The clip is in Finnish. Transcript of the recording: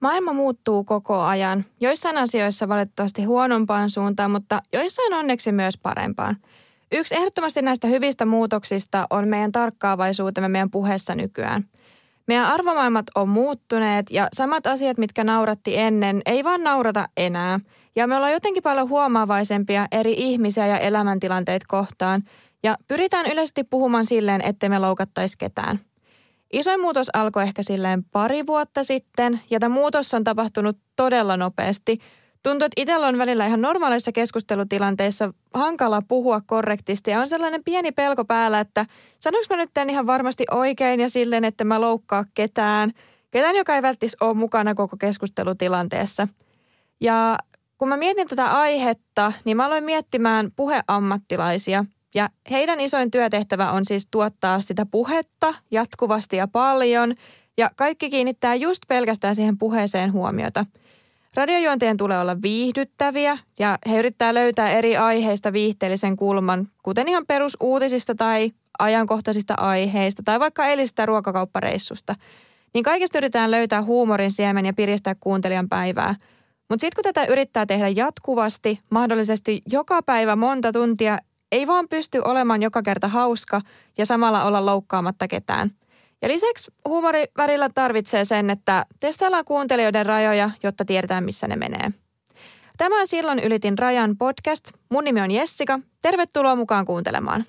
Maailma muuttuu koko ajan. Joissain asioissa valitettavasti huonompaan suuntaan, mutta joissain onneksi myös parempaan. Yksi ehdottomasti näistä hyvistä muutoksista on meidän tarkkaavaisuutemme meidän puheessa nykyään. Meidän arvomaailmat on muuttuneet ja samat asiat, mitkä nauratti ennen, ei vaan naurata enää. Ja me ollaan jotenkin paljon huomaavaisempia eri ihmisiä ja elämäntilanteet kohtaan. Ja pyritään yleisesti puhumaan silleen, ettei me loukattaisi ketään. Isoin muutos alkoi ehkä silleen pari vuotta sitten, ja tämä muutos on tapahtunut todella nopeasti. Tuntuu, että itsellä on välillä ihan normaaleissa keskustelutilanteissa hankala puhua korrektisti, ja on sellainen pieni pelko päällä, että sanoinko mä nyt ihan varmasti oikein ja silleen, että mä loukkaa ketään, ketään, joka ei välttis ole mukana koko keskustelutilanteessa. Ja kun mä mietin tätä aihetta, niin mä aloin miettimään puheammattilaisia – ja heidän isoin työtehtävä on siis tuottaa sitä puhetta jatkuvasti ja paljon, ja kaikki kiinnittää just pelkästään siihen puheeseen huomiota. Radiojuontien tulee olla viihdyttäviä, ja he yrittää löytää eri aiheista viihteellisen kulman, kuten ihan perusuutisista tai ajankohtaisista aiheista, tai vaikka elistä ruokakauppareissusta. Niin kaikista yritetään löytää huumorin siemen ja piristää kuuntelijan päivää – mutta sitten kun tätä yrittää tehdä jatkuvasti, mahdollisesti joka päivä monta tuntia, ei vaan pysty olemaan joka kerta hauska ja samalla olla loukkaamatta ketään. Ja lisäksi huumori välillä tarvitsee sen, että testaillaan kuuntelijoiden rajoja, jotta tiedetään missä ne menee. Tämä on Silloin ylitin rajan podcast. Mun nimi on Jessica. Tervetuloa mukaan kuuntelemaan.